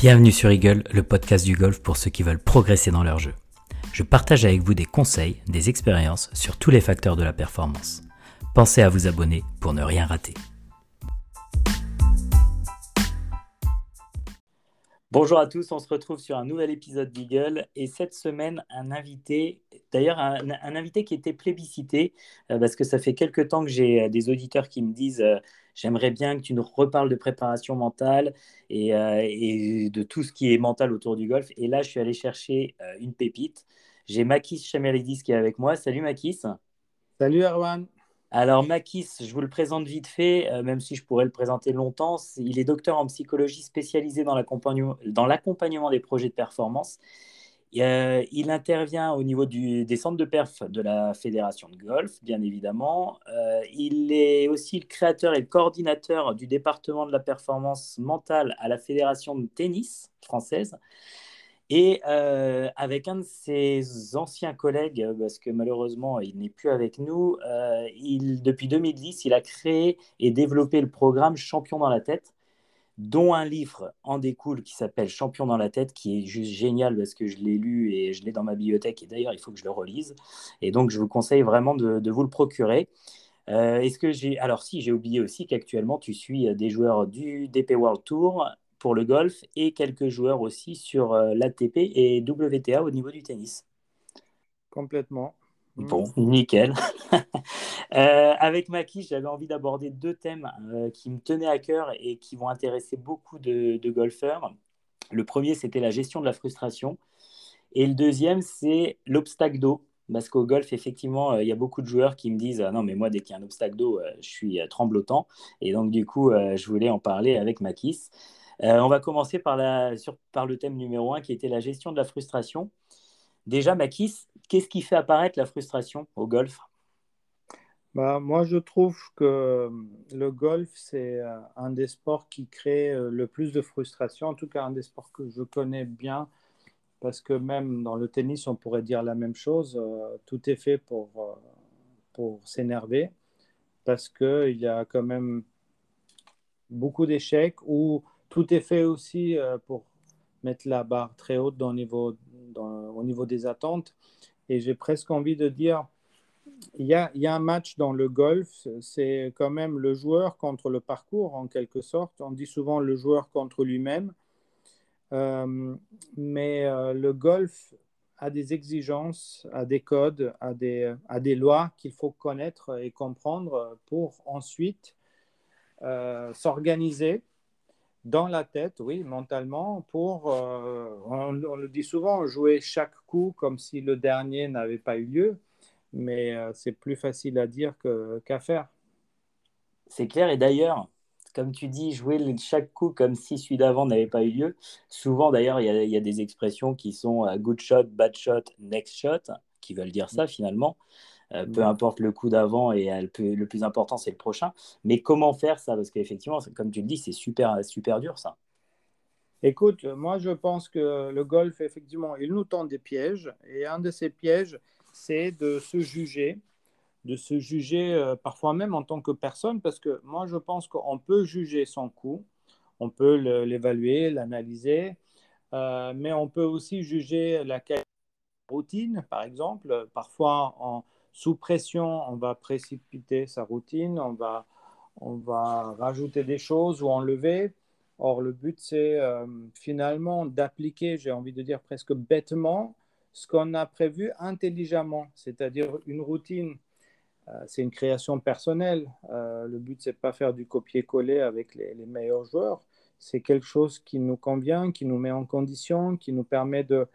Bienvenue sur Eagle, le podcast du golf pour ceux qui veulent progresser dans leur jeu. Je partage avec vous des conseils, des expériences sur tous les facteurs de la performance. Pensez à vous abonner pour ne rien rater. Bonjour à tous, on se retrouve sur un nouvel épisode d'Eagle et cette semaine un invité, d'ailleurs un, invité qui était plébiscité euh, parce que ça fait quelques temps que j'ai euh, des auditeurs qui me disent euh, j'aimerais bien que tu nous reparles de préparation mentale et, de tout ce qui est mental autour du golf et là je suis allé chercher une pépite. J'ai Makis Chamelidis qui est avec moi. Salut Makis. Salut Erwan. Alors, Makis, je vous le présente vite fait, euh, même si je pourrais le présenter longtemps. il est docteur en psychologie spécialisé dans l'accompagnement des projets de performance. Euh, il intervient au niveau des centres de perf de la Fédération de golf, bien évidemment. Euh, il est aussi le créateur et le coordinateur du département de la performance mentale à la Fédération de tennis française. Et euh, avec un de ses anciens collègues, parce que malheureusement il n'est plus avec nous, depuis 2010, il a créé et développé le programme Champion dans la tête, dont un livre en découle qui s'appelle Champion dans la tête, qui est juste génial parce que je l'ai lu et je l'ai dans ma bibliothèque et d'ailleurs il faut que je le relise. Et donc je vous conseille vraiment de, vous le procurer. Euh, est-ce que j'ai alors si j'ai oublié aussi qu'actuellement tu suis des joueurs du DP World Tour pour le golf et quelques joueurs aussi sur euh, l'ATP et WTA au niveau du tennis. Complètement. Bon, nickel. Euh, avec Maki, j'avais envie d'aborder deux thèmes euh, qui me tenaient à cœur et qui vont intéresser beaucoup de, golfeurs. Le premier, c'était la gestion de la frustration. Et le deuxième, c'est l'obstacle d'eau. Parce qu'au golf, effectivement, il y a beaucoup de joueurs qui me disent Non, mais moi, dès qu'il y a un obstacle d'eau, je suis tremblotant. Et donc, du coup, je voulais en parler avec Makis. Euh, on va commencer par, le thème numéro un qui était la gestion de la frustration. Déjà, Makis, qu'est-ce qui fait apparaître la frustration au golf? Bah, Moi, je trouve que le golf, c'est euh, un des sports qui crée euh, le plus de frustration, en tout cas un des sports que je connais bien, parce que même dans le tennis, on pourrait dire la même chose. tout est fait pour, pour s'énerver, parce qu'il y a quand même beaucoup d'échecs où tout est fait aussi euh, pour mettre la barre très haute au, niveau, au niveau des attentes. Et j'ai presque envie de dire, il y, a, un match dans le golf, c'est quand même le joueur contre le parcours en quelque sorte. On dit souvent le joueur contre lui-même. Euh, mais euh, le golf a des exigences, a des codes, a des, a des lois qu'il faut connaître et comprendre pour ensuite s'organiser dans la tête, oui, mentalement, pour, euh, on, le dit souvent, jouer chaque coup comme si le dernier n'avait pas eu lieu, mais euh, c'est plus facile à dire qu'à faire. C'est clair, et d'ailleurs, comme tu dis, jouer chaque coup comme si celui d'avant n'avait pas eu lieu, souvent d'ailleurs, il y, a des expressions qui sont euh, good shot, bad shot, next shot, qui veulent dire ça finalement. Euh, peu importe le coup d'avant et le plus important c'est le prochain. Mais comment faire ça? Parce qu'effectivement, comme tu le dis, c'est super, super dur ça. Écoute, moi je pense que le golf, effectivement, il nous tend des pièges. Et un de ces pièges, c'est de se juger, de se juger euh, parfois même en tant que personne, parce que moi je pense qu'on peut juger son coup, on peut l'évaluer, l'analyser, euh, mais on peut aussi juger la routine, par exemple. Parfois, en, sous pression, on va précipiter sa routine, on va, on va rajouter des choses ou enlever. Or, le but, c'est euh, finalement d'appliquer, j'ai envie de dire presque bêtement, ce qu'on a prévu intelligemment, c'est-à-dire une routine. Euh, c'est une création personnelle. Euh, le but, c'est pas faire du copier-coller avec les, les, meilleurs joueurs. C'est quelque chose qui nous convient, qui nous met en condition, qui nous permet de,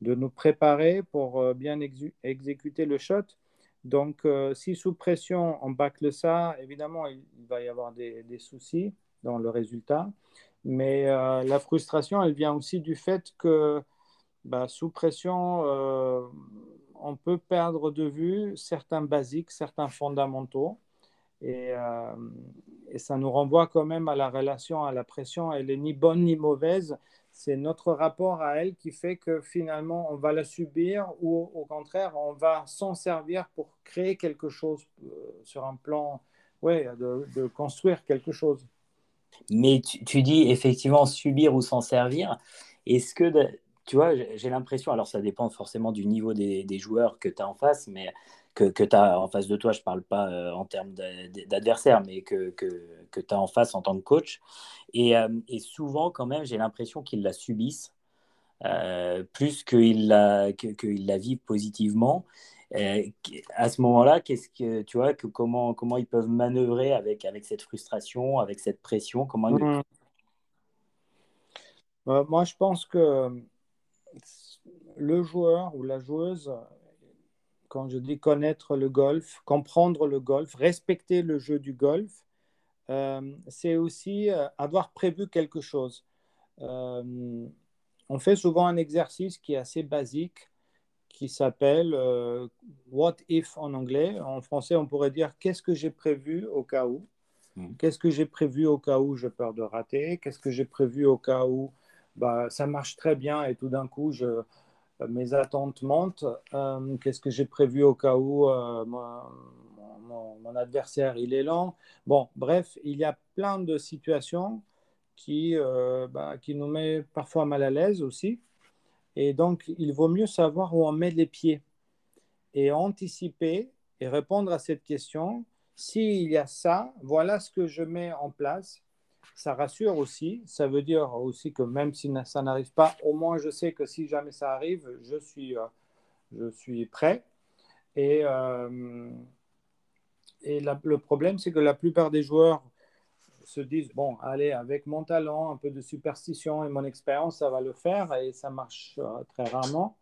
de nous préparer pour bien exécuter le shot. Donc, euh, si sous pression, on bâcle ça, évidemment, il, va y avoir des, soucis dans le résultat. Mais euh, la frustration, elle vient aussi du fait que bah, sous pression, euh, on peut perdre de vue certains basiques, certains fondamentaux. Et, et, ça nous renvoie quand même à la relation à la pression. Elle n'est ni bonne ni mauvaise c'est notre rapport à elle qui fait que finalement on va la subir ou au contraire on va s'en servir pour créer quelque chose euh, sur un plan, ouais, de, construire quelque chose. Mais tu, dis effectivement subir ou s'en servir. Est-ce que, tu vois, j'ai l'impression, alors ça dépend forcément du niveau des, joueurs que tu as en face, mais que, que tu as en face de toi, je ne parle pas euh, en termes d'adversaire, mais que, que, que tu as en face en tant que coach. Et, euh, et souvent, quand même, j'ai l'impression qu'ils la subissent euh, plus qu'ils la, que, la vivent positivement. à ce moment-là, qu'est-ce que tu vois que comment comment ils peuvent manœuvrer avec avec cette frustration, avec cette pression Comment mmh. Moi, je pense que le joueur ou la joueuse, quand je dis connaître le golf, comprendre le golf, respecter le jeu du golf, euh, c'est aussi euh, avoir prévu quelque chose. Euh, on fait souvent un exercice qui est assez basique, qui s'appelle What if en anglais. En français, on pourrait dire qu'est-ce que j'ai prévu au cas où? Hmm. Qu'est-ce que j'ai prévu au cas où j'ai peur de rater? Qu'est-ce que j'ai prévu au cas où bah, ça marche très bien et tout d'un coup, je, mes attentes montent. Euh, qu'est-ce que j'ai prévu au cas où euh, mon, adversaire il est lent Bon, bref, il y a plein de situations qui, euh, bah, qui nous met parfois mal à l'aise aussi. Et donc, il vaut mieux savoir où on met les pieds et anticiper et répondre à cette question. S'il y a ça, voilà ce que je mets en place ça rassure aussi. Ça veut dire aussi que même si ça n'arrive pas, au moins je sais que si jamais ça arrive, je suis, euh, je suis prêt. Et, euh, et le problème, c'est que la plupart des joueurs se disent, bon, allez, avec mon talent, un peu de superstition et mon expérience, ça va le faire, et ça marche euh, très rarement.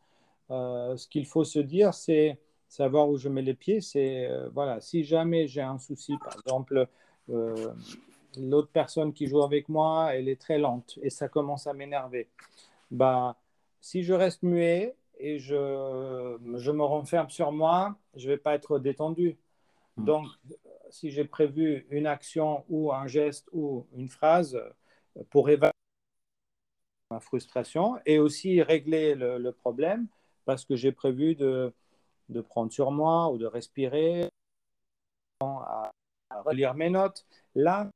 ce qu'il faut se dire, c'est savoir où je mets les pieds. C'est, voilà, si jamais j'ai un souci, par exemple, l'autre personne qui joue avec moi, elle est très lente et ça commence à m'énerver. Bah, si je reste muet et je, je me renferme sur moi, je ne vais pas être détendu. Hmm. Donc, si j'ai prévu une action ou un geste ou une phrase pour évacuer ma frustration et aussi régler le, problème, parce que j'ai prévu de, de, prendre sur moi ou de respirer, à relire mes notes, là,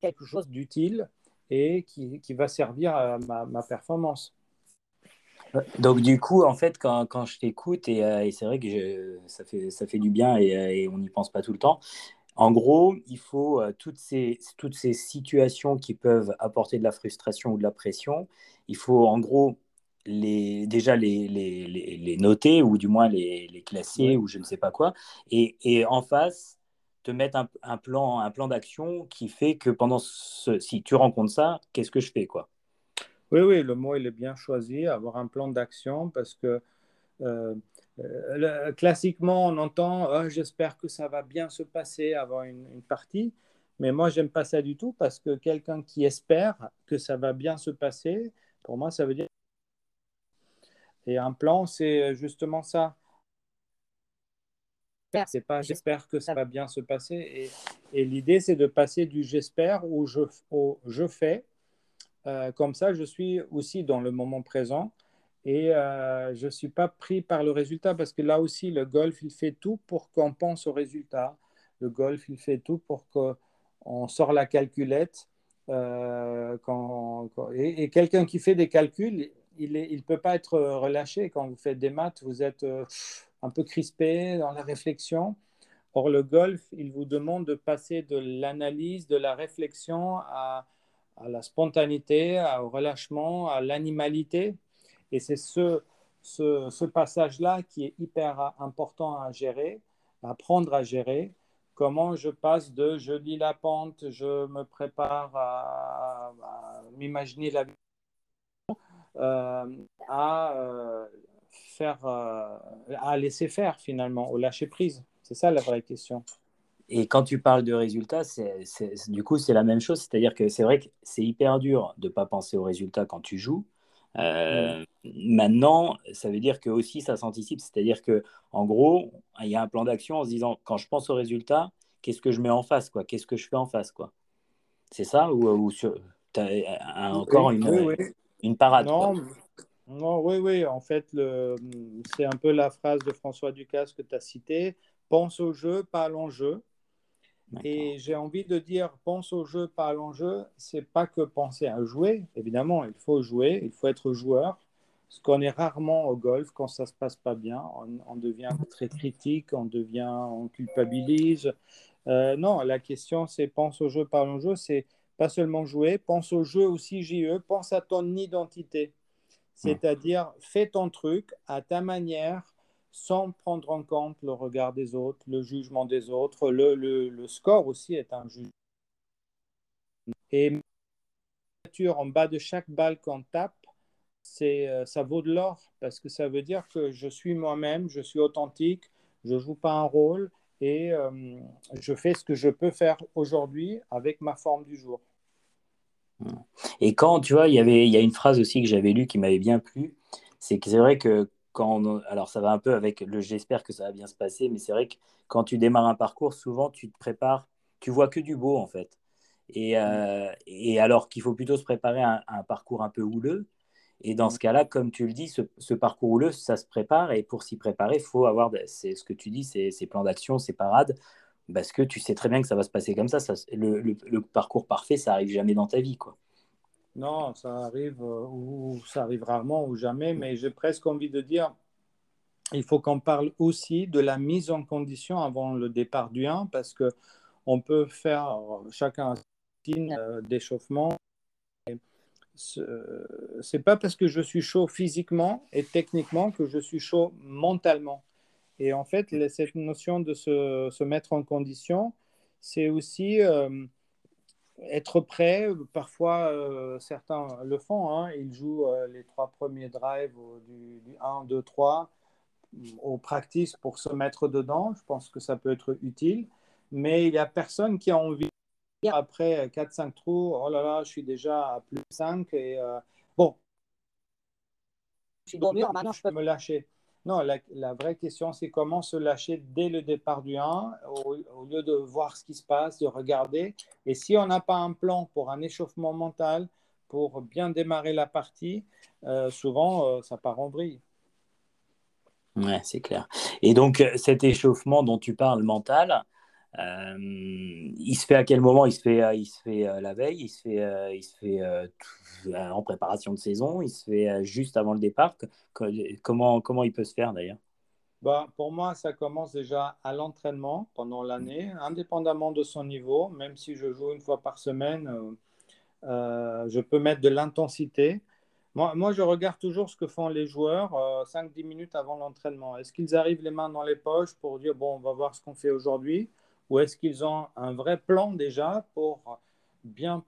quelque chose d'utile et qui, qui, va servir à ma, performance. Donc du coup, en fait, quand, quand je t'écoute, et, euh, et c'est vrai que je, ça, fait, ça fait du bien et, euh, et on n'y pense pas tout le temps, en gros, il faut euh, toutes, ces, toutes ces situations qui peuvent apporter de la frustration ou de la pression, il faut en gros les, déjà les, les, les, noter ou du moins les, les classer ou je ne sais pas quoi. Et, et en face, te mettre un, plan, un plan d'action qui fait que pendant ce, si tu rencontres ça, qu'est-ce que je fais quoi? Oui, oui, le mot il est bien choisi, avoir un plan d'action parce que euh, euh, classiquement on entend oh, j'espère que ça va bien se passer avant une, une partie, mais moi j'aime pas ça du tout parce que quelqu'un qui espère que ça va bien se passer, pour moi ça veut dire et un plan c'est justement ça c'est pas j'espère que ça va bien se passer. Et, et l'idée, c'est de passer du j'espère au je, je fais. Euh, comme ça, je suis aussi dans le moment présent et euh, je ne suis pas pris par le résultat parce que là aussi, le golf, il fait tout pour qu'on pense au résultat. Le golf, il fait tout pour qu'on sort la calculette. Euh, quand, et, quelqu'un qui fait des calculs, il ne peut pas être relâché. Quand vous faites des maths, vous êtes un peu crispé dans la réflexion. Or, le golf, il vous demande de passer de l'analyse, de la réflexion à, la spontanéité, au relâchement, à l'animalité. Et c'est ce, passage-là qui est hyper important à gérer, à apprendre à gérer. Comment je passe de je lis la pente, je me prépare à, m'imaginer la euh, à euh, faire, euh, à laisser faire finalement, au lâcher prise C'est ça la vraie question. Et quand tu parles de résultats, c'est, du coup, c'est la même chose. C'est-à-dire que c'est vrai que c'est hyper dur de ne pas penser aux résultats quand tu joues. Euh, maintenant, ça veut dire que aussi ça s'anticipe. C'est-à-dire que en gros, il y a un plan d'action en se disant quand je pense aux résultats, qu'est-ce que je mets en face quoi? Qu'est-ce que je fais en face quoi? C'est ça? Ou, ou tu as encore une, une parade Non, oui, oui, en fait, c'est un peu la phrase de François Ducasse que tu as citée. Pense au jeu, pas à l'enjeu. Et j'ai envie de dire, pense au jeu, pas à l'enjeu. C'est pas que penser à jouer. Évidemment, il faut jouer, il faut être joueur. Ce qu'on est rarement au golf quand ça se passe pas bien. On, devient très critique, on devient, on culpabilise. Euh, non, la question c'est pense au jeu, pas à l'enjeu. C'est pas seulement jouer, pense au jeu aussi JE, pense à ton identité. C'est-à-dire, fais ton truc à ta manière, sans prendre en compte le regard des autres, le jugement des autres. Le, score aussi est un jugement. Et en bas de chaque balle qu'on tape, euh, ça vaut de l'or parce que ça veut dire que je suis moi-même, je suis authentique, je ne joue pas un rôle et euh, je fais ce que je peux faire aujourd'hui avec ma forme du jour. Et quand, tu vois, il y avait, il y a une phrase aussi que j'avais lue qui m'avait bien plu, c'est que c'est vrai que alors ça va un peu avec le j'espère que ça va bien se passer, mais c'est vrai que quand tu démarres un parcours, souvent tu te prépares, tu vois que du beau en fait. Et, euh, alors qu'il faut plutôt se préparer à un, parcours un peu houleux. Et dans ce cas-là, comme tu le dis, ce, parcours houleux, ça se prépare. Et pour s'y préparer, il faut avoir, c'est ce que tu dis, ces, plans d'action, ces parades, parce que tu sais très bien que ça va se passer comme ça. le, parcours parfait, ça arrive jamais dans ta vie. quoi. Non, ça arrive euh, ou ça arrive rarement ou jamais, mais j'ai presque envie de dire, il faut qu'on parle aussi de la mise en condition avant le départ du 1 parce que on peut faire euh, chacun un euh, d'échauffement. C'est pas parce que je suis chaud physiquement et techniquement que je suis chaud mentalement. Et en fait, cette notion de se, se mettre en condition, c'est aussi être prêt. Parfois, euh, certains le font. Hein. Ils jouent euh, les trois premiers drives du, 1, 2, 3 au practice pour se mettre dedans. Je pense que ça peut être utile. Mais il n'y a personne qui a envie, après 4-5 trous, oh là là, je suis déjà à plus 5 et euh, bon, je suis le maintenant je peux me lâcher. Non, la, vraie question, c'est comment se lâcher dès le départ du 1, au, lieu de voir ce qui se passe, de regarder. Et si on n'a pas un plan pour un échauffement mental, pour bien démarrer la partie, euh, souvent, euh, ça part en vrille. Ouais, c'est clair. Et donc, euh, cet échauffement dont tu parles mental, euh, il se fait à quel moment? Il se fait, euh, il se fait euh, la veille, il se fait, il se fait en préparation de saison, il se fait juste avant le départ. Comment, comment il peut se faire d'ailleurs? Bah, Pour moi, ça commence déjà à l'entraînement pendant l'année, indépendamment de son niveau. Même si je joue une fois par semaine, je peux mettre de l'intensité. Moi, moi, je regarde toujours ce que font les joueurs 5-10 minutes avant l'entraînement. Est-ce qu'ils arrivent les mains dans les poches pour dire, bon, on va voir ce qu'on fait aujourd'hui? Ou est-ce qu'ils ont un vrai plan déjà pour bien,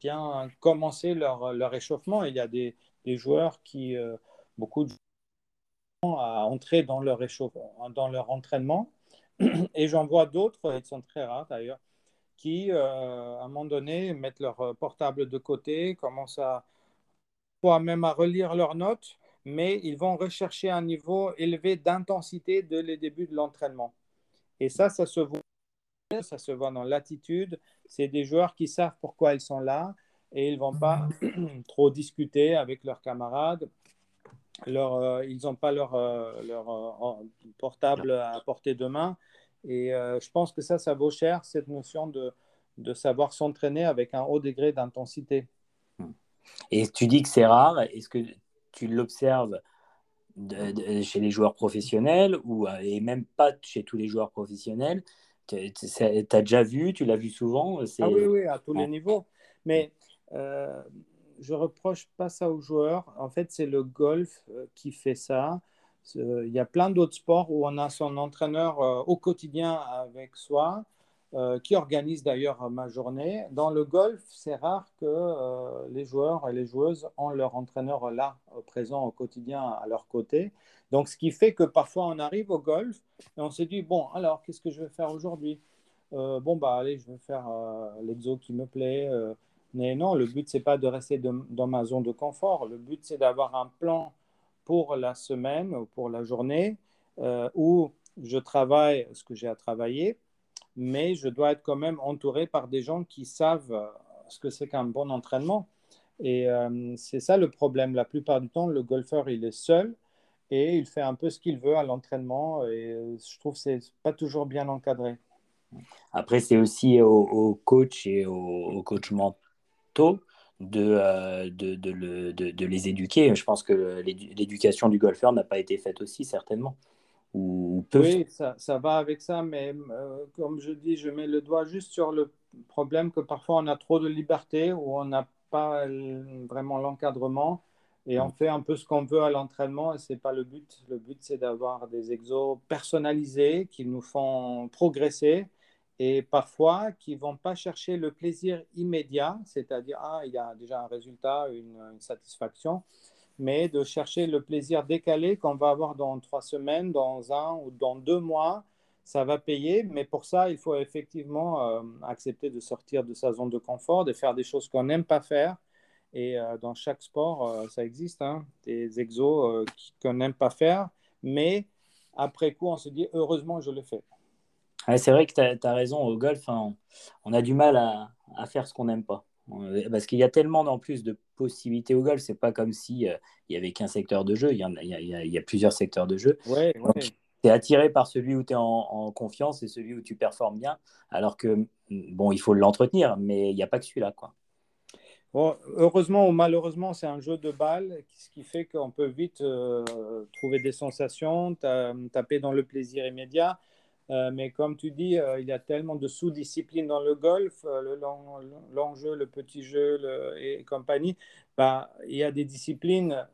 bien commencer leur, leur échauffement Il y a des, des joueurs qui, euh, beaucoup de gens à entrer dans leur, dans leur entraînement. Et j'en vois d'autres, ils sont très rares d'ailleurs, qui, euh, à un moment donné, mettent leur portable de côté, commencent à, même à relire leurs notes, mais ils vont rechercher un niveau élevé d'intensité dès le début de l'entraînement. Et ça, ça se voit, ça se voit dans l'attitude. C'est des joueurs qui savent pourquoi ils sont là et ils ne vont pas trop discuter avec leurs camarades. Leur, euh, ils n'ont pas leur, euh, leur euh, portable à portée de main. Et je pense que ça, ça vaut cher, cette notion de, de savoir s'entraîner avec un haut degré d'intensité. Et tu dis que c'est rare. Est-ce que tu l'observes chez les joueurs professionnels ou euh, et même pas chez tous les joueurs professionnels. Tu as déjà vu, tu l'as vu souvent Ah oui, oui, à tous les niveaux. Mais euh, je reproche pas ça aux joueurs. En fait, c'est le golf euh, qui fait ça. Il y a plein d'autres sports où on a son entraîneur au quotidien avec soi. Euh, qui organise d'ailleurs ma journée. Dans le golf, c'est rare que euh, les joueurs et les joueuses ont leur entraîneur là, présent au quotidien à leur côté. Donc, ce qui fait que parfois on arrive au golf et on se dit, bon, alors, qu'est-ce que je vais faire aujourd'hui? Euh, Bon, bah, allez, je vais faire l'exo qui me plaît. mais non, le but, c'est pas de rester dans ma zone de confort. Le but, c'est d'avoir un plan pour la semaine ou pour la journée où je travaille ce que j'ai à travailler mais je dois être quand même entouré par des gens qui savent euh, ce que c'est qu'un bon entraînement. Et euh, c'est ça le problème. La plupart du temps, le golfeur, il est seul et il fait un peu ce qu'il veut à l'entraînement. Et euh, je trouve que ce n'est pas toujours bien encadré. Après, c'est aussi aux, coachs et aux, coachs mentaux de, de, les éduquer. Je pense que l'éducation du golfeur n'a pas été faite aussi, certainement. Ou Oui, ça, ça, va avec ça, mais comme je dis, je mets le doigt juste sur le problème que parfois on a trop de liberté ou on n'a pas vraiment l'encadrement et on mm. fait un peu ce qu'on veut à l'entraînement et ce n'est pas le but. Le but, c'est d'avoir des exos personnalisés qui nous font progresser et parfois qui ne vont pas chercher le plaisir immédiat, c'est-à-dire, ah, il y a déjà un résultat, une, satisfaction, mais de chercher le plaisir décalé qu'on va avoir dans trois semaines, dans un ou dans deux mois. Ça va payer, mais pour ça, il faut effectivement euh, accepter de sortir de sa zone de confort, de faire des choses qu'on n'aime pas faire et euh, dans chaque sport, euh, ça existe, hein, des exos qu'on n'aime pas faire, mais après coup, on se dit heureusement, je le fais. c'est vrai que tu as, raison, au golf, hein, on a du mal à, à faire ce qu'on n'aime pas. Parce qu'il y a tellement en plus de possibilités au golf, c'est pas comme si il y avait qu'un secteur de jeu, il y, a, il, y a, plusieurs secteurs de jeu. Ouais, Tu es attiré par celui où tu es en, en, confiance et celui où tu performes bien, alors que, bon, il faut l'entretenir, mais il n'y a pas que celui-là. quoi heureusement ou malheureusement, c'est un jeu de balle, ce qui fait qu'on peut vite euh, trouver des sensations, taper dans le plaisir immédiat. Euh, mais comme tu dis, euh, il y a tellement de sous-disciplines dans le golf, le long, jeu, le petit jeu et compagnie. Bah, il y a des disciplines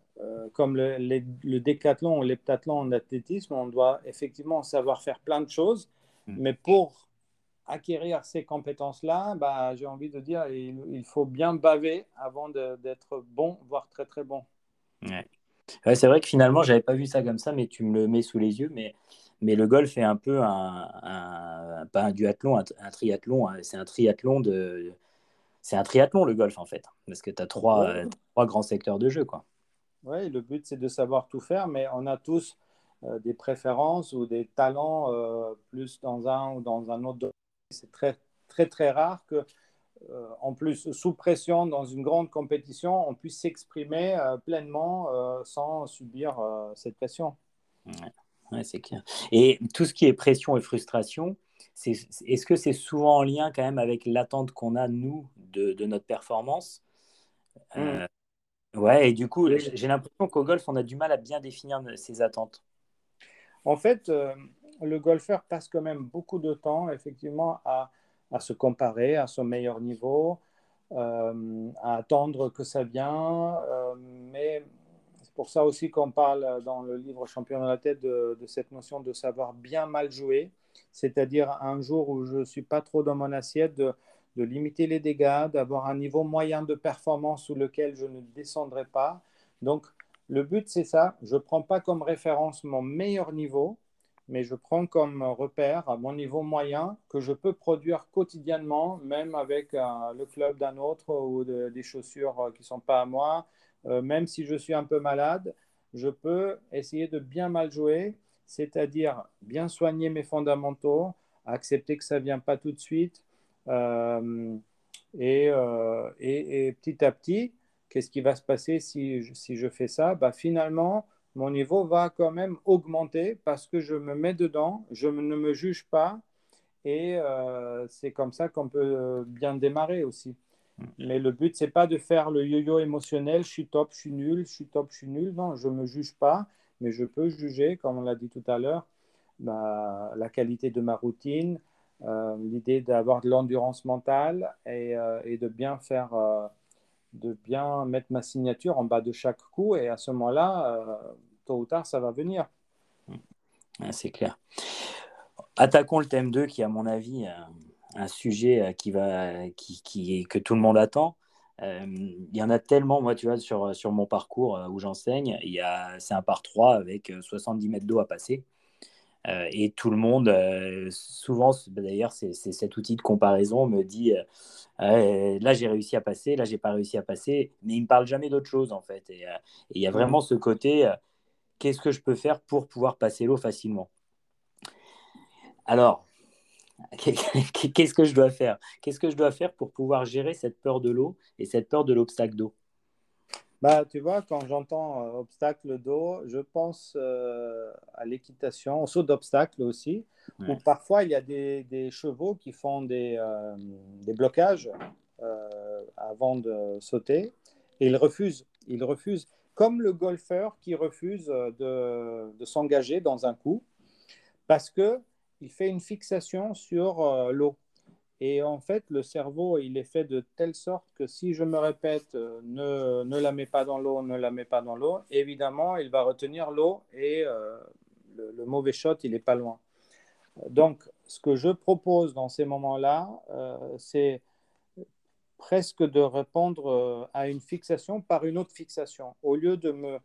comme le, le décathlon ou l'heptathlon en athlétisme. On doit effectivement savoir faire plein de choses. Mm. Mais pour acquérir ces compétences-là, bah, j'ai envie de dire, il, faut bien baver avant d'être bon, voire très très bon. Ouais. C'est vrai que finalement, j'avais pas vu ça comme ça, mais tu me le mets sous les yeux. Mais, mais le golf est un peu un, pas un duathlon, un, triathlon. Hein. c'est un triathlon de, c'est un triathlon le golf en fait, parce que tu as trois, trois grands secteurs de jeu, quoi. Oui, le but c'est de savoir tout faire, mais on a tous euh, des préférences ou des talents euh, plus dans un ou dans un autre c'est très, très, très rare que, euh, en plus, sous pression, dans une grande compétition, on puisse s'exprimer euh, pleinement euh, sans subir cette pression. Ouais, c'est clair. Et tout ce qui est pression et frustration, est-ce que c'est souvent en lien quand même avec l'attente qu'on a, nous, de, de notre performance? Mmh. Ouais, et du coup, j'ai l'impression qu'au golf, on a du mal à bien définir ses attentes. En fait, le golfeur passe quand même beaucoup de temps, effectivement, à, se comparer à son meilleur niveau, euh, à attendre que ça vienne. Euh, mais c'est pour ça aussi qu'on parle dans le livre Champion de la tête de, cette notion de savoir bien mal jouer, c'est-à-dire un jour où je ne suis pas trop dans mon assiette, de, de limiter les dégâts, d'avoir un niveau moyen de performance sous lequel je ne descendrai pas. Donc, le but, c'est ça. Je ne prends pas comme référence mon meilleur niveau, mais je prends comme repère à mon niveau moyen que je peux produire quotidiennement, même avec euh, le club d'un autre ou des chaussures euh, qui ne sont pas à moi. Euh, même si je suis un peu malade, je peux essayer de bien mal jouer, c'est-à-dire bien soigner mes fondamentaux, accepter que ça ne vient pas tout de suite. Et, et, petit à petit, qu'est-ce qui va se passer si je, si je fais ça? Bah, Finalement, mon niveau va quand même augmenter parce que je me mets dedans, je ne me juge pas et euh, c'est comme ça qu'on peut euh, bien démarrer aussi. Mais le but, c'est pas de faire le yo-yo émotionnel, je suis top, je suis nul, je suis top, je suis nul. Non, je ne me juge pas, mais je peux juger, comme on l'a dit tout à l'heure, la qualité de ma routine, euh, l'idée d'avoir de l'endurance mentale et, et, de bien faire de bien mettre ma signature en bas de chaque coup et à ce moment-là, tôt ou tard, ça va venir. c'est clair. Attaquons le thème 2 qui, à mon avis, euh, un sujet euh, qui va, qui, qui, que tout le monde attend. il y en a tellement, moi, tu vois, sur, sur mon parcours où j'enseigne, c'est un par 3 avec 70 mètres d'eau à passer. Euh, et tout le monde, euh, souvent, d'ailleurs, c'est cet outil de comparaison me dit euh, là, j'ai réussi à passer, là, j'ai pas réussi à passer, mais il me parle jamais d'autre chose, en fait. Et il y a vraiment ce côté qu'est-ce que je peux faire pour pouvoir passer l'eau facilement? Alors, qu'est-ce que je dois faire? Qu'est-ce que je dois faire pour pouvoir gérer cette peur de l'eau et cette peur de l'obstacle d'eau? Bah, tu vois, quand j'entends euh, obstacle d'eau, je pense euh, à l'équitation, au saut d'obstacle aussi, où parfois il y a des, des chevaux qui font des, euh, des blocages avant de sauter et ils refusent. Ils refusent, comme le golfeur qui refuse de, de s'engager dans un coup parce qu'il fait une fixation sur l'eau. Et en fait, le cerveau, il est fait de telle sorte que si je me répète, euh, ne, ne la mets pas dans l'eau, ne la mets pas dans l'eau, évidemment, il va retenir l'eau et euh, le, mauvais shot, il n'est pas loin. Donc, ce que je propose dans ces moments-là, euh, c'est presque de répondre à une fixation par une autre fixation. Au lieu de, me,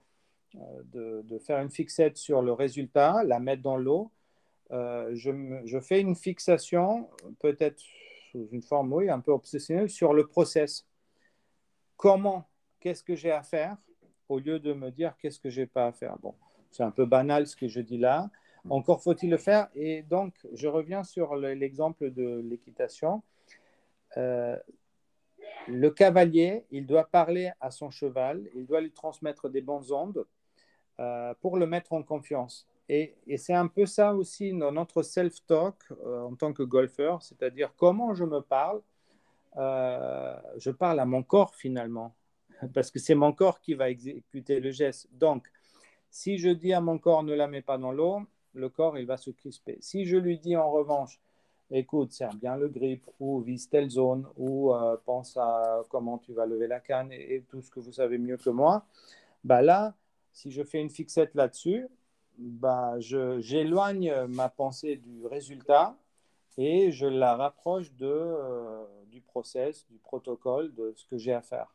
de, de faire une fixette sur le résultat, la mettre dans l'eau, je, je, fais une fixation, peut-être sous une forme, oui, un peu obsessionnelle, sur le process. Comment, qu'est-ce que j'ai à faire, au lieu de me dire qu'est-ce que j'ai pas à faire? Bon, c'est un peu banal ce que je dis là. Encore faut-il le faire. Et donc, je reviens sur l'exemple de l'équitation. Euh, le cavalier, il doit parler à son cheval, il doit lui transmettre des bonnes ondes euh, pour le mettre en confiance. Et, c'est un peu ça aussi dans notre self-talk euh, en tant que golfeur, c'est-à-dire comment je me parle. Euh, je parle à mon corps finalement, parce que c'est mon corps qui va exécuter le geste. Donc, si je dis à mon corps ne la mets pas dans l'eau, le corps il va se crisper. Si je lui dis en revanche, écoute, serre bien le grip, ou vise telle zone, ou euh, pense à comment tu vas lever la canne et, tout ce que vous savez mieux que moi, bah là, si je fais une fixette là-dessus, bah, j'éloigne ma pensée du résultat et je la rapproche de, euh, du process, du protocole, de ce que j'ai à faire.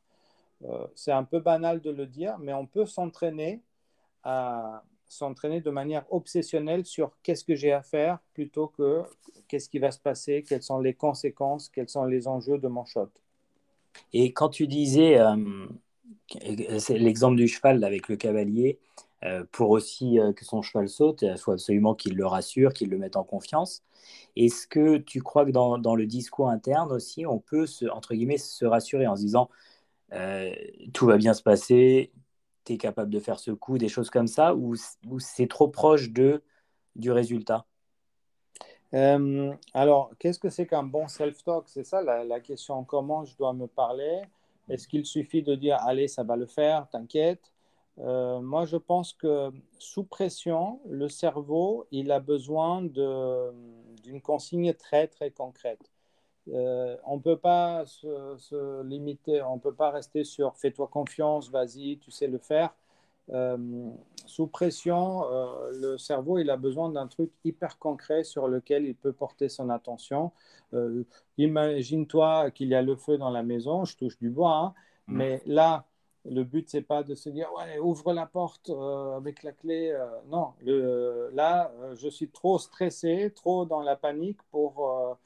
Euh, c'est un peu banal de le dire, mais on peut s'entraîner à s'entraîner de manière obsessionnelle sur qu'est-ce que j'ai à faire plutôt que qu'est-ce qui va se passer, quelles sont les conséquences, quels sont les enjeux de mon shot. Et quand tu disais, euh, c'est l'exemple du cheval avec le cavalier, euh, pour aussi euh, que son cheval saute, il faut absolument qu'il le rassure, qu'il le mette en confiance. Est-ce que tu crois que dans, dans, le discours interne aussi, on peut, se, entre guillemets, se rassurer en se disant tout va bien se passer, capable de faire ce coup, des choses comme ça, ou, ou c'est trop proche de, du résultat? Alors, qu'est-ce que c'est qu'un bon self-talk? C'est ça la, la question. Comment je dois me parler? Est-ce qu'il suffit de dire allez, ça va le faire, t'inquiète? Euh, moi, je pense que sous pression, le cerveau, il a besoin d'une consigne très, très concrète. Euh, on ne peut pas se, limiter, on ne peut pas rester sur fais-toi confiance, vas-y, tu sais le faire. Euh, sous pression, le cerveau, il a besoin d'un truc hyper concret sur lequel il peut porter son attention. Imagine-toi qu'il y a le feu dans la maison, je touche du bois, hein, mmh. mais là, le but, c'est pas de se dire, ouais, ouvre la porte euh, avec la clé. Euh, non, là, euh, je suis trop stressé, trop dans la panique pour,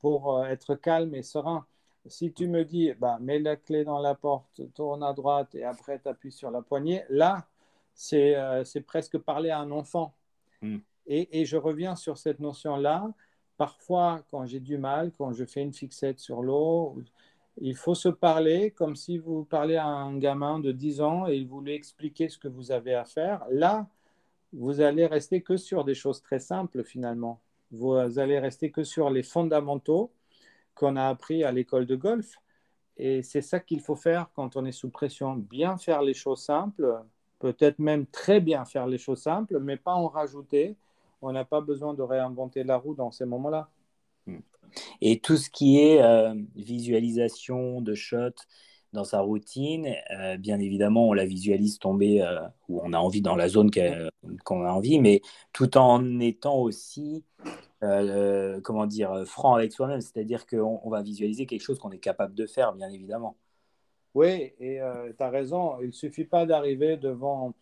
pour être calme et serein. Si tu me dis, bah, mets la clé dans la porte, tourne à droite et après tu appuies sur la poignée, là, c'est presque parler à un enfant. Hmm. Et, et, je reviens sur cette notion-là. Parfois, quand j'ai du mal, quand je fais une fixette sur l'eau, il faut se parler comme si vous parlez à un gamin de 10 ans et il voulait expliquer ce que vous avez à faire. Là, vous allez rester que sur des choses très simples finalement. Vous allez rester que sur les fondamentaux qu'on a appris à l'école de golf. Et c'est ça qu'il faut faire quand on est sous pression. Bien faire les choses simples, peut-être même très bien faire les choses simples, mais pas en rajouter. On n'a pas besoin de réinventer la roue dans ces moments-là. Et tout ce qui est euh, visualisation de shot dans sa routine, euh, bien évidemment, on la visualise tomber euh, où on a envie, dans la zone qu'on a envie, mais tout en étant aussi, comment dire, franc avec soi-même. C'est-à-dire qu'on on va visualiser quelque chose qu'on est capable de faire, bien évidemment. Oui, et tu as raison, il ne suffit pas d'arriver devant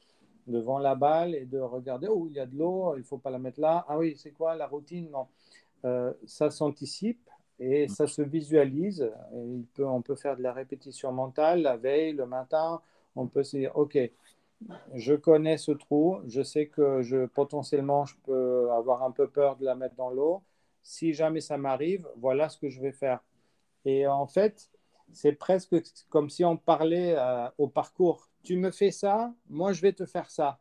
devant la balle et de regarder, oh, il y a de l'eau, il ne faut pas la mettre là. Ah oui, c'est quoi la routine? Non. Euh, ça s'anticipe et ça se visualise. peut, on peut faire de la répétition mentale la veille, le matin. On peut se dire, OK, je connais ce trou, je sais que je, potentiellement je peux avoir un peu peur de la mettre dans l'eau. Si jamais ça m'arrive, voilà ce que je vais faire. Et en fait, c'est presque comme si on parlait euh, au parcours. Tu me fais ça, moi je vais te faire ça.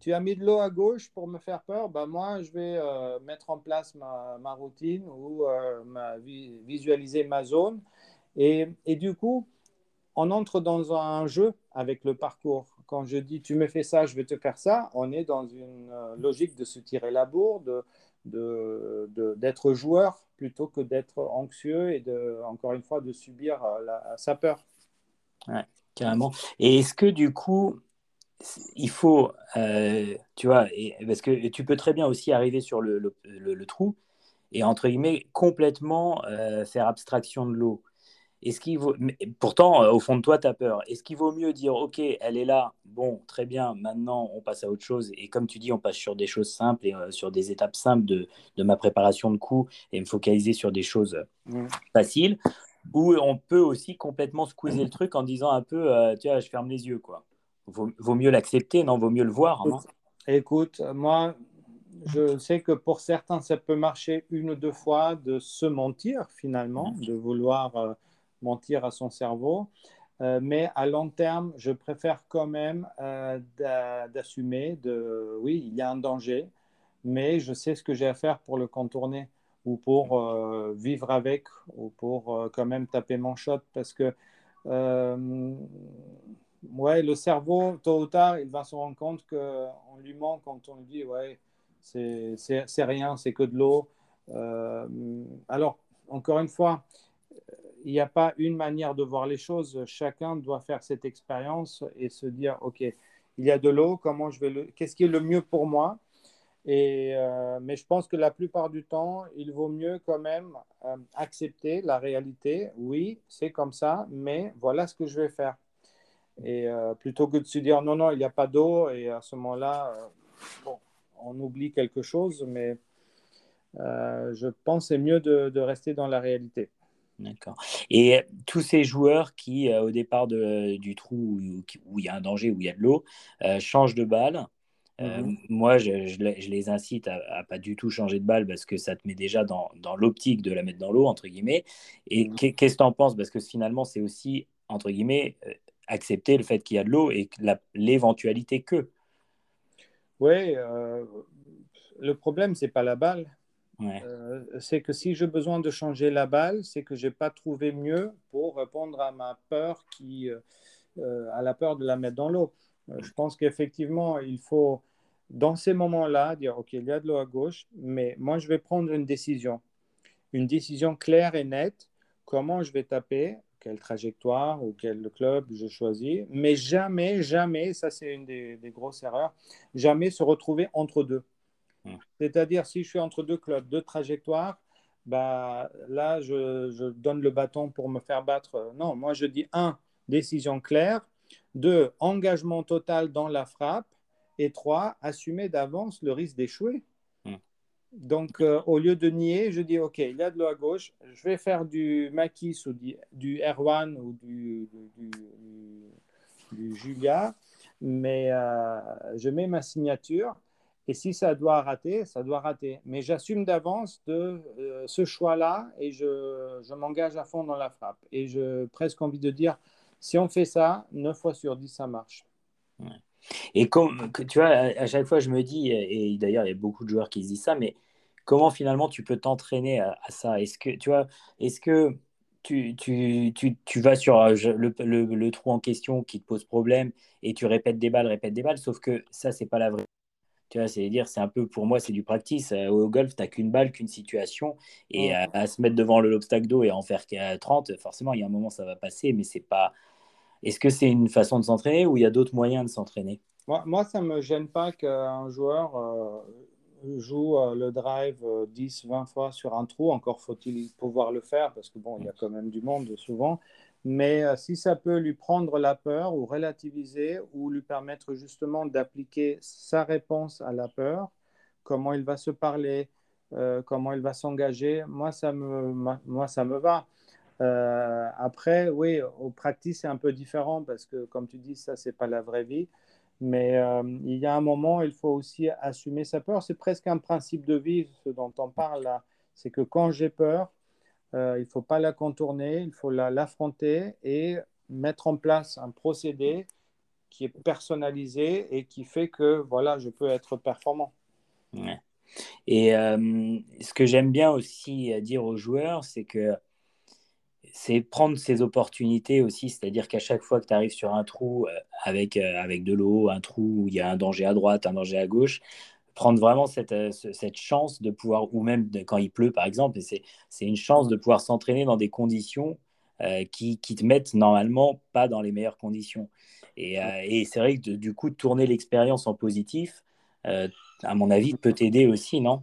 Tu as mis de l'eau à gauche pour me faire peur, ben moi je vais euh, mettre en place ma, routine ou euh, visualiser ma zone. Et, du coup, on entre dans un jeu avec le parcours. Quand je dis tu me fais ça, je vais te faire ça, on est dans une logique de se tirer la bourre, de, d'être joueur plutôt que d'être anxieux et de, encore une fois de subir euh, sa peur. Ouais, carrément. Et est-ce que du coup, il faut, euh, tu vois, parce que tu peux très bien aussi arriver sur le, trou et entre guillemets complètement euh, faire abstraction de l'eau. Est-ce qu'il vaut... Pourtant, euh, au fond de toi, tu as peur. Est-ce qu'il vaut mieux dire, OK, elle est là, bon, très bien, maintenant, on passe à autre chose. Et comme tu dis, on passe sur des choses simples et euh, sur des étapes simples de, de, ma préparation de coups et me focaliser sur des choses mmh. faciles. Ou on peut aussi complètement squeezer le truc en disant un peu, euh, tu vois, je ferme les yeux, quoi. Vaut, vaut mieux l'accepter, non? Vaut mieux le voir, non Écoute, moi, je sais que pour certains, ça peut marcher une ou deux fois de se mentir, finalement, mmh. de vouloir mentir à son cerveau. Euh, mais à long terme, je préfère quand même euh, d'assumer de oui, il y a un danger, mais je sais ce que j'ai à faire pour le contourner ou pour euh, vivre avec ou pour quand même taper mon shot parce que ouais, le cerveau, tôt ou tard, il va se rendre compte qu'on lui ment quand on lui dit ouais, c'est rien, c'est que de l'eau. alors, encore une fois, il n'y a pas une manière de voir les choses. Chacun doit faire cette expérience et se dire, OK, il y a de l'eau, comment je vais le... Qu'est-ce qui est le mieux pour moi? Et, euh, Mais je pense que la plupart du temps, il vaut mieux quand même euh, accepter la réalité. Oui, c'est comme ça, mais voilà ce que je vais faire. Et euh, plutôt que de se dire, non, non, il n'y a pas d'eau, et à ce moment-là, bon, on oublie quelque chose, mais je pense que c'est mieux de rester dans la réalité. D'accord. Et tous ces joueurs qui, euh, au départ de, du trou où, il y a un danger, où il y a de l'eau, euh, changent de balle. Euh, mhm. Moi, je, je, les incite à, pas du tout changer de balle parce que ça te met déjà dans, dans l'optique de la mettre dans l'eau, entre guillemets. Et mhm. qu'est-ce que tu en penses? Parce que finalement, c'est aussi, entre guillemets, accepter le fait qu'il y a de l'eau et l'éventualité que. Oui, le problème, c'est pas la balle. Euh, c'est que si j'ai besoin de changer la balle, c'est que je n'ai pas trouvé mieux pour répondre à ma peur, qui, euh, euh, à la peur de la mettre dans l'eau. je pense qu'effectivement, il faut, dans ces moments-là, dire, OK, il y a de l'eau à gauche, mais moi, je vais prendre une décision. Une décision claire et nette, comment je vais taper, quelle trajectoire ou quel club je choisis, mais jamais, jamais, ça c'est une des, des grosses erreurs, jamais se retrouver entre deux. Hmm. C'est-à-dire, si je suis entre deux clubs, deux trajectoires, bah, là, je, donne le bâton pour me faire battre. Non, moi, je dis un, décision claire. Deux, engagement total dans la frappe. Et trois, assumer d'avance le risque d'échouer. Hmm. Donc, euh, au lieu de nier, je dis, OK, il y a de l'eau à gauche, je vais faire du Makis ou du, du R1 ou du, du, Julia, mais euh, je mets ma signature et si ça doit rater, ça doit rater. Mais j'assume d'avance de euh, ce choix-là et je, je m'engage à fond dans la frappe. Et je presque envie de dire, si on fait ça, 9 fois sur 10, ça marche. Et comme tu vois, à chaque fois, je me dis, et d'ailleurs, il y a beaucoup de joueurs qui se disent ça, mais comment finalement tu peux t'entraîner à, ça? Est-ce que, tu vois, est-ce que tu, tu, tu, tu, vas sur euh, le, le, le, trou en question qui te pose problème et tu répètes des balles, répètes des balles, sauf que ça, c'est pas la vraie tu vois, c'est dire, c'est un peu pour moi, c'est du practice. Euh, au golf, tu n'as qu'une balle, qu'une situation. Et à, se mettre devant l'obstacle d'eau et en faire 30, forcément, il y a un moment, ça va passer, mais c'est pas. Est-ce que c'est une façon de s'entraîner ou il y a d'autres moyens de s'entraîner? Moi, moi, ça ne me gêne pas qu'un joueur euh, joue euh, le drive 10, 20 fois sur un trou. Encore faut-il pouvoir le faire parce que bon, il y a quand même du monde souvent. Mais euh, si ça peut lui prendre la peur ou relativiser ou lui permettre justement d'appliquer sa réponse à la peur, comment il va se parler, euh, comment il va s'engager, moi ça me, moi, ça me va. Euh, après, oui, au practice, c'est un peu différent parce que, comme tu dis, ça, c'est pas la vraie vie. Mais il y a un moment, il faut aussi assumer sa peur. C'est presque un principe de vie, ce dont on parle là. C'est que quand j'ai peur, il ne faut pas la contourner, il faut l'affronter et mettre en place un procédé qui est personnalisé et qui fait que voilà, je peux être performant. Et ce que j'aime bien aussi dire aux joueurs, c'est que c'est prendre ces opportunités aussi, c'est-à-dire qu'à chaque fois que tu arrives sur un trou euh, avec, euh, avec de l'eau, un trou où il y a un danger à droite, un danger à gauche, prendre vraiment cette, euh, cette chance de pouvoir, ou même quand il pleut par exemple, c'est une chance de pouvoir s'entraîner dans des conditions qui, qui, te mettent normalement pas dans les meilleures conditions. Et, et c'est vrai que du coup, tourner l'expérience en positif, à mon avis, peut t'aider aussi, non?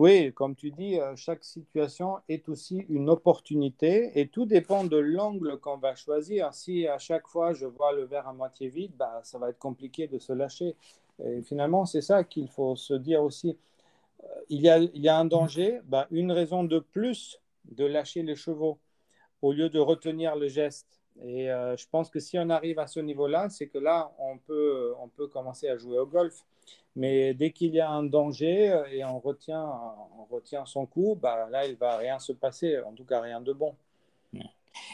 Oui, comme tu dis, euh, chaque situation est aussi une opportunité et tout dépend de l'angle qu'on va choisir. Si à chaque fois je vois le verre à moitié vide, bah, ça va être compliqué de se lâcher. Et finalement, c'est ça qu'il faut se dire aussi. Euh, il y a, il y a un danger, bah, une raison de plus de lâcher les chevaux au lieu de retenir le geste. Et euh, je pense que si on arrive à ce niveau-là, c'est que là, on peut, on peut commencer à jouer au golf. Mais dès qu'il y a un danger euh, et on retient, on retient son coup, bah, là, il ne va rien se passer, en tout cas rien de bon.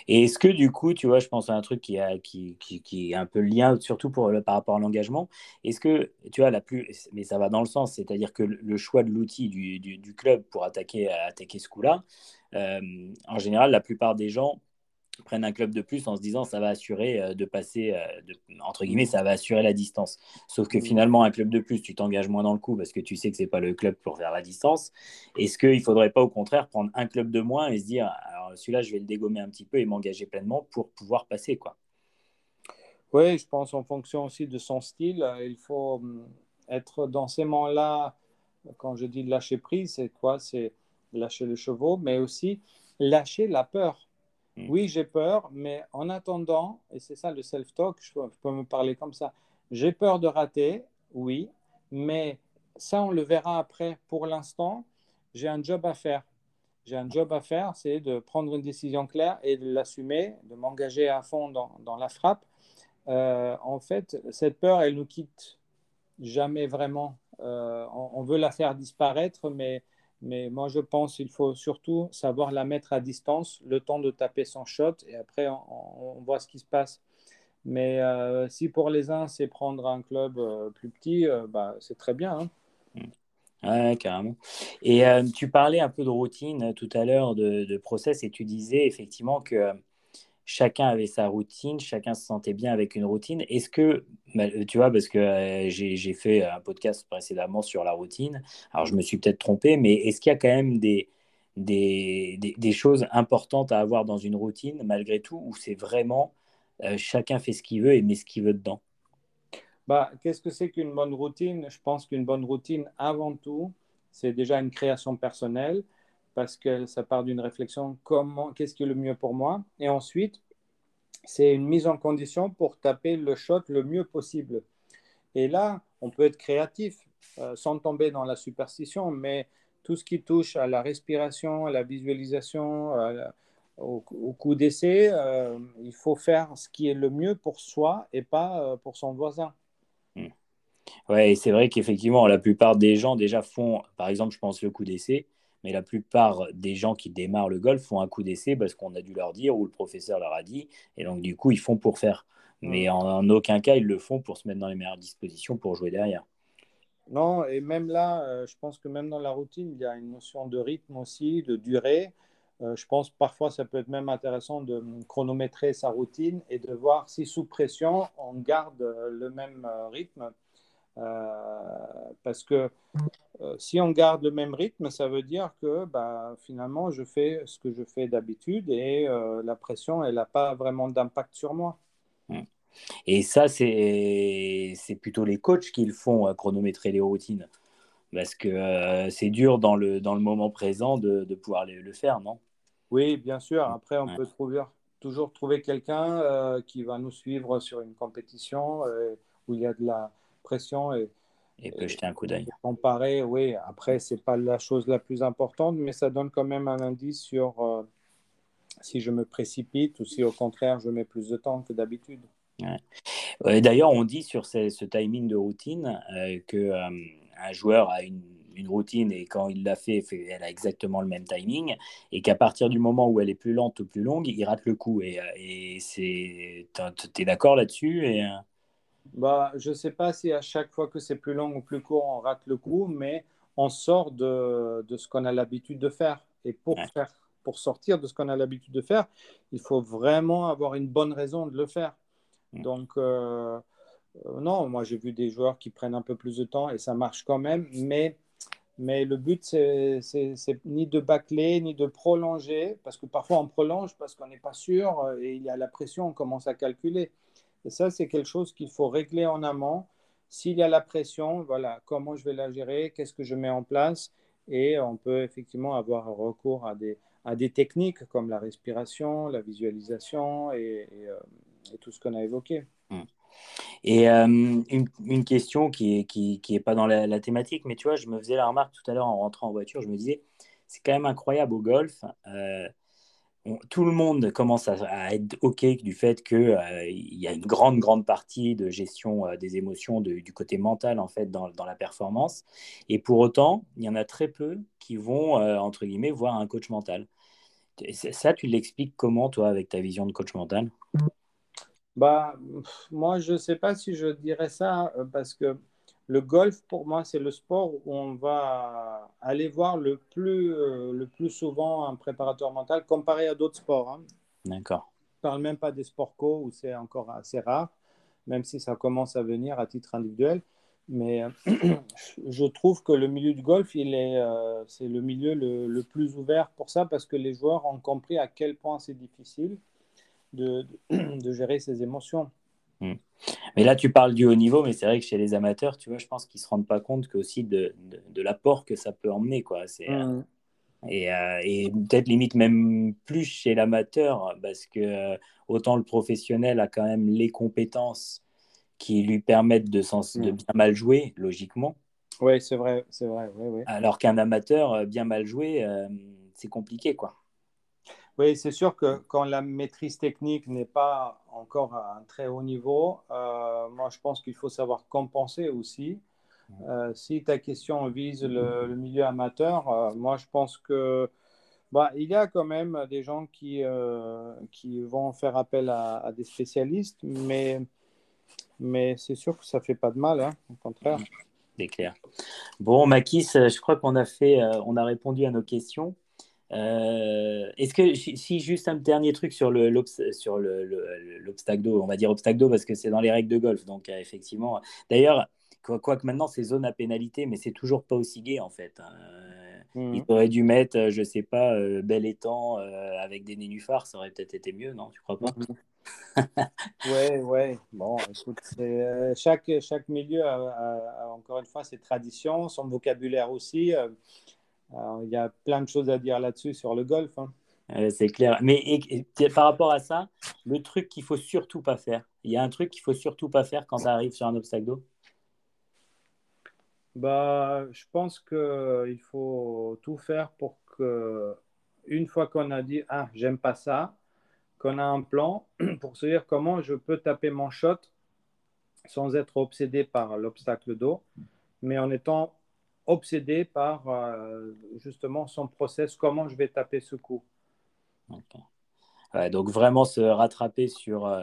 Et est-ce que du coup, tu vois, je pense à un truc qui, qui, qui, qui est un peu le lien, surtout pour par rapport à l'engagement. Est-ce que, tu vois, la plus, mais ça va dans le sens, c'est-à-dire que le choix de l'outil du, du, club pour attaquer, attaquer ce coup-là, euh, en général, la plupart des gens prennent un club de plus en se disant ça va assurer euh, de passer, euh, entre guillemets, ça va assurer la distance. Sauf que finalement, un club de plus, tu t'engages moins dans le coup parce que tu sais que c'est pas le club pour faire la distance. Est-ce qu'il ne faudrait pas au contraire prendre un club de moins et se dire alors celui-là, je vais le dégommer un petit peu et m'engager pleinement pour pouvoir passer quoi? Oui, je pense en fonction aussi de son style. Il faut hum, être dans ces moments-là, quand je dis lâcher prise, c'est quoi? C'est lâcher les chevaux, mais aussi lâcher la peur Mm. Oui, j'ai peur, mais en attendant, et c'est ça le self-talk, je, peux me parler comme ça, j'ai peur de rater, oui, mais ça, on le verra après. Pour l'instant, j'ai un job à faire. J'ai un job à faire, c'est de prendre une décision claire et de l'assumer, de m'engager à fond dans, la frappe. Euh, en fait, cette peur, elle nous quitte jamais vraiment. Euh, on, veut la faire disparaître, mais mais moi, je pense qu'il faut surtout savoir la mettre à distance, le temps de taper son shot, et après, on, voit ce qui se passe. Mais euh, si pour les uns, c'est prendre un club euh, plus petit, euh, bah, c'est très bien. Hein. Ouais, carrément. Et tu parlais un peu de routine tout à l'heure, de, process, et tu disais effectivement que chacun avait sa routine, chacun se sentait bien avec une routine. Est-ce que, bah, euh, tu vois, parce que euh, j'ai fait un podcast précédemment sur la routine, alors je me suis peut-être trompé, mais est-ce qu'il y a quand même des, choses importantes à avoir dans une routine, malgré tout, ou c'est vraiment euh, chacun fait ce qu'il veut et met ce qu'il veut dedans? Bah, Qu'est-ce que c'est qu'une bonne routine? Je pense qu'une bonne routine, avant tout, c'est déjà une création personnelle parce que ça part d'une réflexion comment, qu'est-ce qui est le mieux pour moi? Et ensuite, c'est une mise en condition pour taper le shot le mieux possible. Et là, on peut être créatif euh, sans tomber dans la superstition, mais tout ce qui touche à la respiration, à la visualisation, au, coup d'essai, euh, il faut faire ce qui est le mieux pour soi et pas euh, pour son voisin. Hmm. Ouais, c'est vrai qu'effectivement, la plupart des gens déjà font, par exemple, je pense le coup d'essai, mais la plupart des gens qui démarrent le golf font un coup d'essai parce qu'on a dû leur dire ou le professeur leur a dit, et donc du coup ils font pour faire. Mais en, aucun cas ils le font pour se mettre dans les meilleures dispositions pour jouer derrière. Non, et même là, euh, je pense que même dans la routine, il y a une notion de rythme aussi, de durée. Euh, je pense parfois ça peut être même intéressant de chronométrer sa routine et de voir si sous pression on garde le même euh, rythme. Parce que euh, si on garde le même rythme, ça veut dire que bah, finalement, je fais ce que je fais d'habitude et euh, la pression, elle n'a pas vraiment d'impact sur moi. Et ça, c'est plutôt les coachs qui le font, chronométrer les routines. Parce que euh, c'est dur dans le, dans le moment présent de, de pouvoir le, le, faire, non? Oui, bien sûr. Après, on peut trouver, toujours trouver quelqu'un qui va nous suivre sur une compétition où il y a de la pression. Et, et peut jeter un coup d'œil. Comparer, oui, après, ce n'est pas la chose la plus importante, mais ça donne quand même un indice sur euh, si je me précipite ou si au contraire je mets plus de temps que d'habitude. D'ailleurs, on dit sur ce, timing de routine euh, qu'un euh, joueur a une, une routine et quand il l'a fait, elle a exactement le même timing. Et qu'à partir du moment où elle est plus lente ou plus longue, il rate le coup. Et, et c'est, es d'accord là-dessus et... Bah, je ne sais pas si à chaque fois que c'est plus long ou plus court, on rate le coup, mais on sort de, de ce qu'on a l'habitude de faire. Et pour, faire, pour sortir de ce qu'on a l'habitude de faire, il faut vraiment avoir une bonne raison de le faire. Donc, euh, euh, non, moi j'ai vu des joueurs qui prennent un peu plus de temps et ça marche quand même, mais, mais le but, c'est ni de bâcler, ni de prolonger, parce que parfois on prolonge parce qu'on n'est pas sûr et il y a la pression, on commence à calculer. Ça, c'est quelque chose qu'il faut régler en amont. S'il y a la pression, voilà, comment je vais la gérer, qu'est-ce que je mets en place, et on peut effectivement avoir recours à des, à des techniques comme la respiration, la visualisation et, euh, tout ce qu'on a évoqué. Mmh. Et euh, une, question qui n'est qui est pas dans la, thématique, mais tu vois, je me faisais la remarque tout à l'heure en rentrant en voiture, je me disais, c'est quand même incroyable au golf. Euh, tout le monde commence à, être OK du fait qu'il euh, y a une grande, grande partie de gestion des émotions du côté mental, en fait, dans, dans, la performance. Et pour autant, il y en a très peu qui vont, entre guillemets, voir un coach mental. Ça, tu l'expliques comment, toi, avec ta vision de coach mental? Bah, moi, je ne sais pas si je dirais ça euh, parce que le golf, pour moi, c'est le sport où on va aller voir le plus, euh, le plus souvent un préparateur mental comparé à d'autres sports. Hein. D'accord. Je ne parle même pas des sports co où c'est encore assez rare, même si ça commence à venir à titre individuel. Mais euh, je trouve que le milieu du golf, il est, c'est le milieu le, le, plus ouvert pour ça parce que les joueurs ont compris à quel point c'est difficile de, de, gérer ses émotions. Hmm. Mais là, tu parles du haut niveau, mais c'est vrai que chez les amateurs, tu vois, je pense qu'ils ne se rendent pas compte que aussi de, de, l'apport que ça peut emmener. Quoi. C'est, euh, hmm. et, euh, et peut-être limite même plus chez l'amateur, parce que euh, autant le professionnel a quand même les compétences qui lui permettent de, sens, de hmm. bien mal jouer, logiquement. Oui, c'est vrai, c'est vrai. Oui, oui. Alors qu'un amateur bien mal joué, c'est compliqué, quoi. Oui, c'est sûr que quand la maîtrise technique n'est pas encore à un très haut niveau, euh, moi je pense qu'il faut savoir compenser aussi. Euh, si ta question vise le, milieu amateur, euh, moi je pense que bah, il y a quand même des gens qui, qui vont faire appel à, des spécialistes, mais, mais c'est sûr que ça ne fait pas de mal, hein, au contraire. C'est clair. Bon, Makis, je crois qu'on a fait, on a répondu à nos questions. Euh, est-ce que si juste un dernier truc sur le sur l'obstacle d'eau, on va dire obstacle d'eau parce que c'est dans les règles de golf, donc euh, effectivement. D'ailleurs, quoi, que maintenant c'est zone à pénalité, mais c'est toujours pas aussi gai en fait. Hein. Mmh. Il aurait dû mettre, euh, je sais pas, bel étang avec des nénuphars, ça aurait peut-être été mieux, non Tu crois pas? Mmh. Ouais, ouais. Bon, écoute, chaque chaque milieu a, encore une fois ses traditions, son vocabulaire aussi il y a plein de choses à dire là-dessus sur le golf. Hein. c'est clair. Mais par rapport à ça, le truc qu'il faut surtout pas faire, il y a un truc qu'il faut surtout pas faire quand ça arrive sur un obstacle d'eau? Bah, Je pense qu'il faut tout faire pour que, une fois qu'on a dit Ah, j'aime pas ça, qu'on a un plan pour se dire comment je peux taper mon shot sans être obsédé par l'obstacle d'eau, mais en étant obsédé par euh, justement son process, comment je vais taper ce coup? donc vraiment se rattraper sur euh,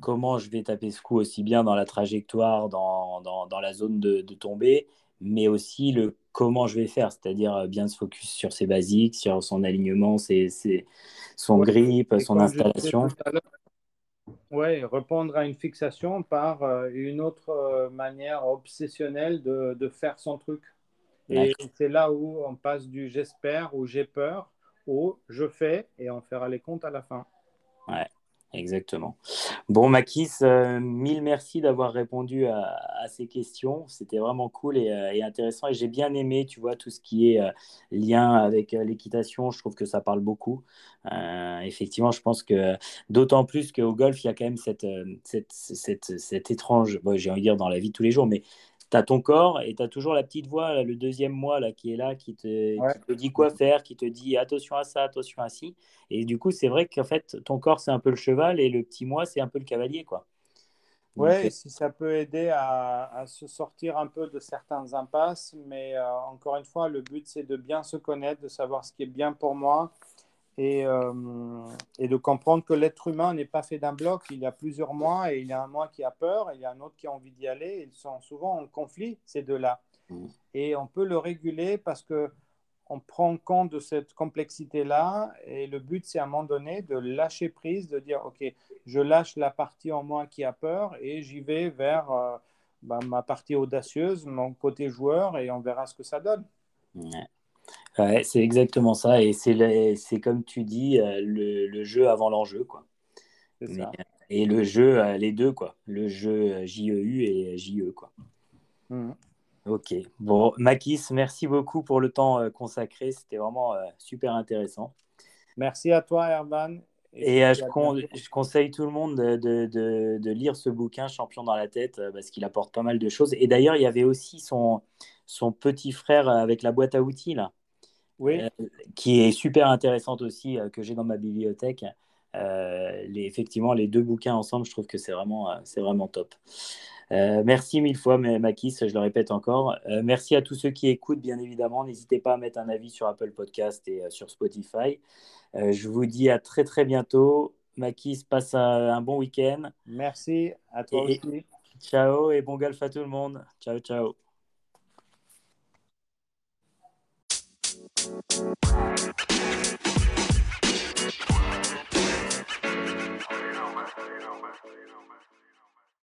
comment je vais taper ce coup aussi bien dans la trajectoire, dans, dans, dans la zone de, de, tombée, mais aussi le comment je vais faire, c'est-à-dire euh, bien se focus sur ses basiques, sur son alignement, ses, ses, son grip, son installation. Oui, répondre à une fixation par une autre manière obsessionnelle de, de faire son truc. Et c'est là où on passe du j'espère ou j'ai peur au je fais et on fera les comptes à la fin. Ouais, exactement. Bon, Makis, euh, mille merci d'avoir répondu à, ces questions. C'était vraiment cool euh, et, intéressant. Et j'ai bien aimé, tu vois, tout ce qui est euh, lien avec l'équitation. Je trouve que ça parle beaucoup. effectivement, je pense que d'autant plus qu'au golf, il y a quand même cette, cette, cette, cette étrange, j'ai envie de dire dans la vie de tous les jours, mais as ton corps et tu as toujours la petite voix, le deuxième moi là, qui est là, qui te, dit quoi faire, qui te dit attention à ça, attention à ci. Et du coup, c'est vrai qu'en fait, ton corps, c'est un peu le cheval et le petit moi, c'est un peu le cavalier. quoi. Oui, si ça peut aider à, se sortir un peu de certains impasses, mais encore une fois, le but c'est de bien se connaître, de savoir ce qui est bien pour moi et, et de comprendre que l'être humain n'est pas fait d'un bloc. Il y a plusieurs mois et il y a un moi qui a peur et il y a un autre qui a envie d'y aller. Ils sont souvent en conflit, ces deux-là. Mm. Et on peut le réguler parce que on prend compte de cette complexité-là et le but, c'est à un moment donné de lâcher prise, de dire, OK, je lâche la partie en moi qui a peur et j'y vais vers euh, bah, ma partie audacieuse, mon côté joueur et on verra ce que ça donne. Ouais. C'est exactement ça. Et c'est comme tu dis, euh, le, jeu avant l'enjeu. quoi. Ça. Et le jeu, euh, les deux, quoi. Le jeu JEU et JE. quoi. Mmh. Ok. Bon, Makis, merci beaucoup pour le temps euh, consacré. C'était vraiment euh, super intéressant. Merci à toi, Erban. Et, euh, je, conseille tout le monde de, lire ce bouquin, Champion dans la tête, parce qu'il apporte pas mal de choses. Et d'ailleurs, il y avait aussi son, son petit frère avec la boîte à outils, là, oui. qui est super intéressante aussi, que j'ai dans ma bibliothèque. les, effectivement, les deux bouquins ensemble, je trouve que c'est vraiment, c'est vraiment top. Euh, merci mille fois, Makis, je le répète encore. Euh, merci à tous ceux qui écoutent, bien évidemment. N'hésitez pas à mettre un avis sur Apple Podcast et euh, sur Spotify. je vous dis à très très bientôt. Makis, passe un, bon week-end. Merci à toi aussi. Ciao et bon golf à tout le monde. Ciao, ciao. Thank you.